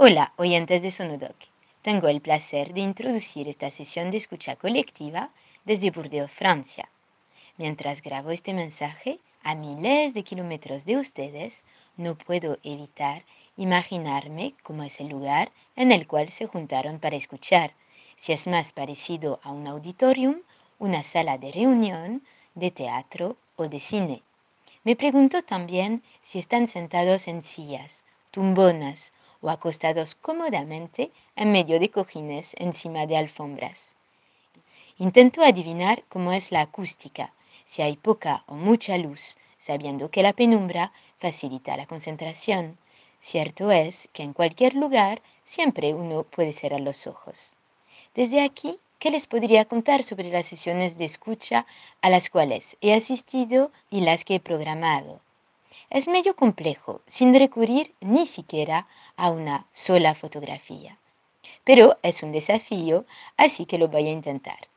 Hola, oyentes de Sonodoc. Tengo el placer de introducir esta sesión de escucha colectiva desde Burdeos, Francia. Mientras grabo este mensaje, a miles de kilómetros de ustedes, no puedo evitar imaginarme cómo es el lugar en el cual se juntaron para escuchar, si es más parecido a un auditorium, una sala de reunión, de teatro o de cine. Me pregunto también si están sentados en sillas, tumbonas o acostados cómodamente en medio de cojines encima de alfombras. Intento adivinar cómo es la acústica, si hay poca o mucha luz, sabiendo que la penumbra facilita la concentración. Cierto es que en cualquier lugar siempre uno puede cerrar los ojos. Desde aquí, ¿qué les podría contar sobre las sesiones de escucha a las cuales he asistido y las que he programado? Es medio complejo, sin recurrir ni siquiera a una sola fotografía. Pero es un desafío, así que lo voy a intentar.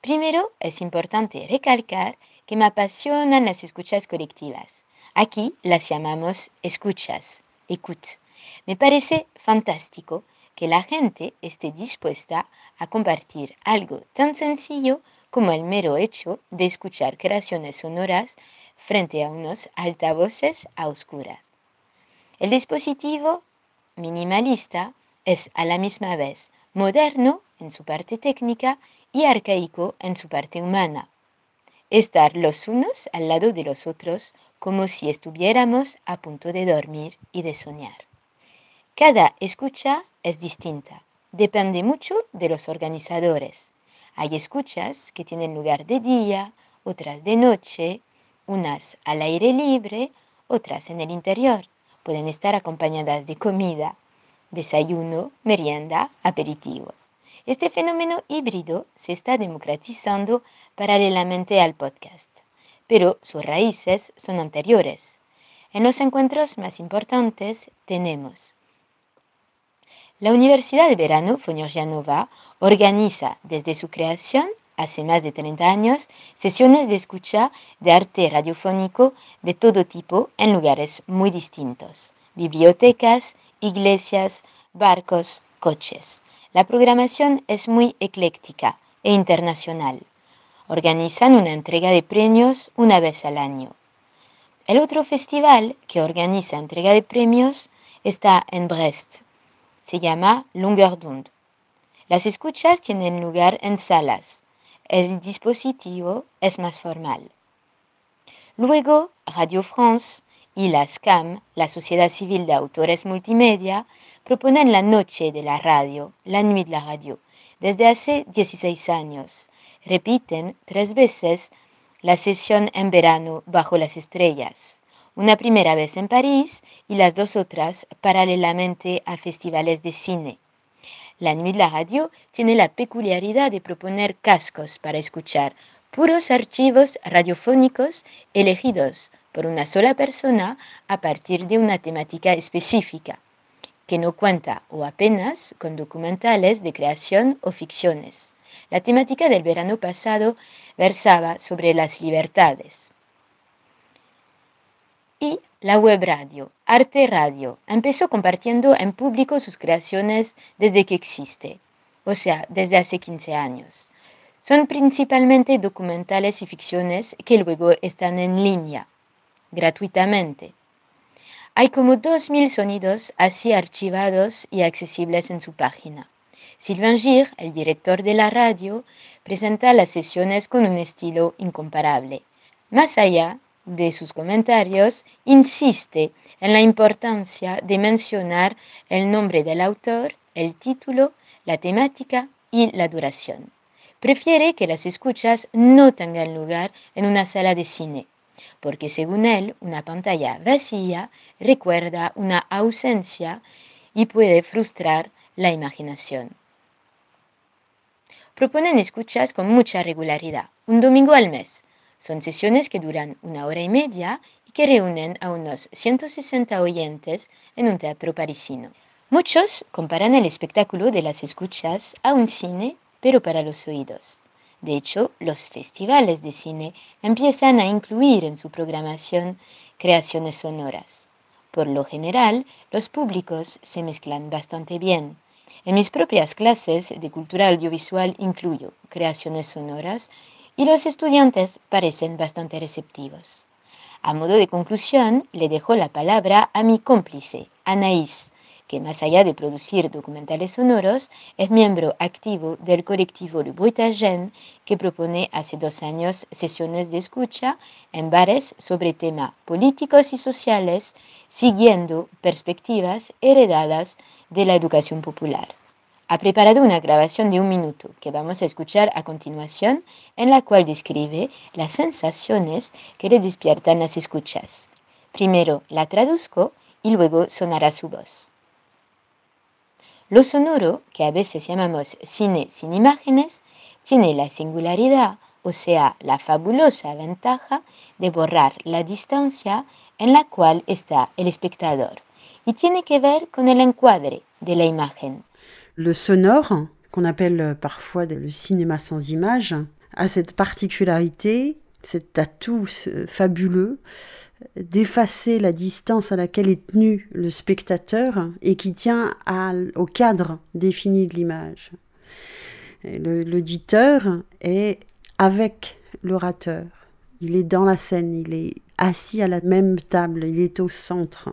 Primero, es importante recalcar que me apasionan las escuchas colectivas. Aquí las llamamos escuchas, écoute. Me parece fantástico que la gente esté dispuesta a compartir algo tan sencillo como el mero hecho de escuchar creaciones sonoras frente a unos altavoces a oscuras. El dispositivo minimalista es a la misma vez moderno en su parte técnica y arcaico en su parte humana. Estar los unos al lado de los otros como si estuviéramos a punto de dormir y de soñar. Cada escucha es distinta, depende mucho de los organizadores. Hay escuchas que tienen lugar de día, otras de noche, unas al aire libre, otras en el interior. Pueden estar acompañadas de comida, desayuno, merienda, aperitivo. Este fenómeno híbrido se está democratizando paralelamente al podcast, pero sus raíces son anteriores. En los encuentros más importantes tenemos la Universidad de Verano Foñorjanova organiza desde su creación hace más de 30 años, sesiones de escucha de arte radiofónico de todo tipo en lugares muy distintos, bibliotecas, iglesias, barcos, coches. La programación es muy ecléctica e internacional. Organizan una entrega de premios una vez al año. El otro festival que organiza entrega de premios está en Brest. Se llama Lungerdund. Las escuchas tienen lugar en salas, el dispositivo es más formal. Luego, Radio France y la SCAM, la Sociedad Civil de Autores Multimedia, proponen la Noche de la Radio, la Nuit de la Radio, desde hace 16 años. Repiten tres veces la sesión en verano bajo las estrellas, una primera vez en París y las dos otras paralelamente a festivales de cine. La Nuit de la Radio tiene la peculiaridad de proponer cascos para escuchar puros archivos radiofónicos elegidos por una sola persona a partir de una temática específica, que no cuenta o apenas con documentales de creación o ficciones. La temática del verano pasado versaba sobre las libertades. Y la web radio, Arte Radio, empezó compartiendo en público sus creaciones desde que existe, o sea, desde hace 15 años. Son principalmente documentales y ficciones que luego están en línea, gratuitamente. Hay como 2.000 sonidos así archivados y accesibles en su página. Sylvain Gir, el director de la radio, presenta las sesiones con un estilo incomparable. Más allá de sus comentarios insiste en la importancia de mencionar el nombre del autor, el título, la temática y la duración. Prefiere que las escuchas no tengan lugar en una sala de cine, porque según él una pantalla vacía recuerda una ausencia y puede frustrar la imaginación. Proponen escuchas con mucha regularidad, un domingo al mes, son sesiones que duran una hora y media y que reúnen a unos 160 oyentes en un teatro parisino. Muchos comparan el espectáculo de las escuchas a un cine, pero para los oídos. De hecho, los festivales de cine empiezan a incluir en su programación creaciones sonoras. Por lo general, los públicos se mezclan bastante bien. En mis propias clases de cultura audiovisual incluyo creaciones sonoras y los estudiantes parecen bastante receptivos. A modo de conclusión, le dejo la palabra a mi cómplice, Anaís, que más allá de producir documentales sonoros, es miembro activo del colectivo Le Bruitagen, que propone hace dos años sesiones de escucha en bares sobre temas políticos y sociales, siguiendo perspectivas heredadas de la educación popular. Ha preparado una grabación de un minuto que vamos a escuchar a continuación, en la cual describe las sensaciones que le despiertan las escuchas. Primero la traduzco y luego sonará su voz. Lo sonoro, que a veces llamamos cine sin imágenes, tiene la singularidad, o sea, la fabulosa ventaja de borrar la distancia en la cual está el espectador y tiene que ver con el encuadre de la imagen. Le sonore, qu'on appelle parfois le cinéma sans image, a cette particularité, cet atout fabuleux d'effacer la distance à laquelle est tenu le spectateur et qui tient au cadre défini de l'image. L'auditeur est avec l'orateur, il est dans la scène, il est assis à la même table, il est au centre.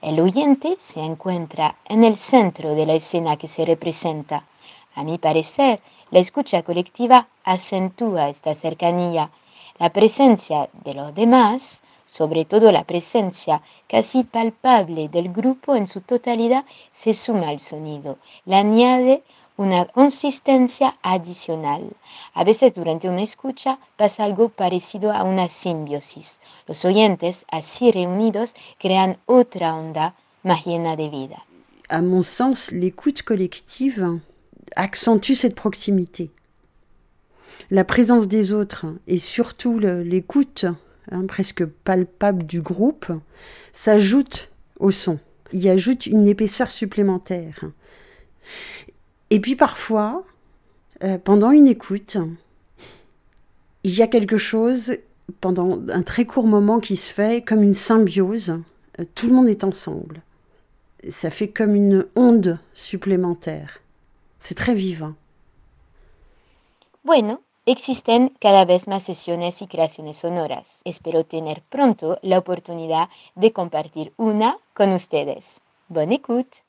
El oyente se encuentra en el centro de la escena que se representa. A mi parecer, la escucha colectiva acentúa esta cercanía. La presencia de los demás sobre todo la presencia casi palpable del grupo en su totalidad, se suma al sonido, le añade una consistencia adicional. A veces durante una escucha pasa algo parecido a una simbiosis. Los oyentes así reunidos crean otra onda más llena de vida. À mon sens, l'écoute collective accentue cette proximité. La présence des autres et surtout l'écoute Hein, presque palpable du groupe, s'ajoute au son. Il ajoute une épaisseur supplémentaire. Et puis parfois, euh, pendant une écoute, il y a quelque chose, pendant un très court moment qui se fait comme une symbiose. Euh, tout le monde est ensemble. Ça fait comme une onde supplémentaire. C'est très vivant. Bueno, Existen cada vez más sesiones y creaciones sonoras. Espero tener pronto la oportunidad de compartir una con ustedes. Bonne écoute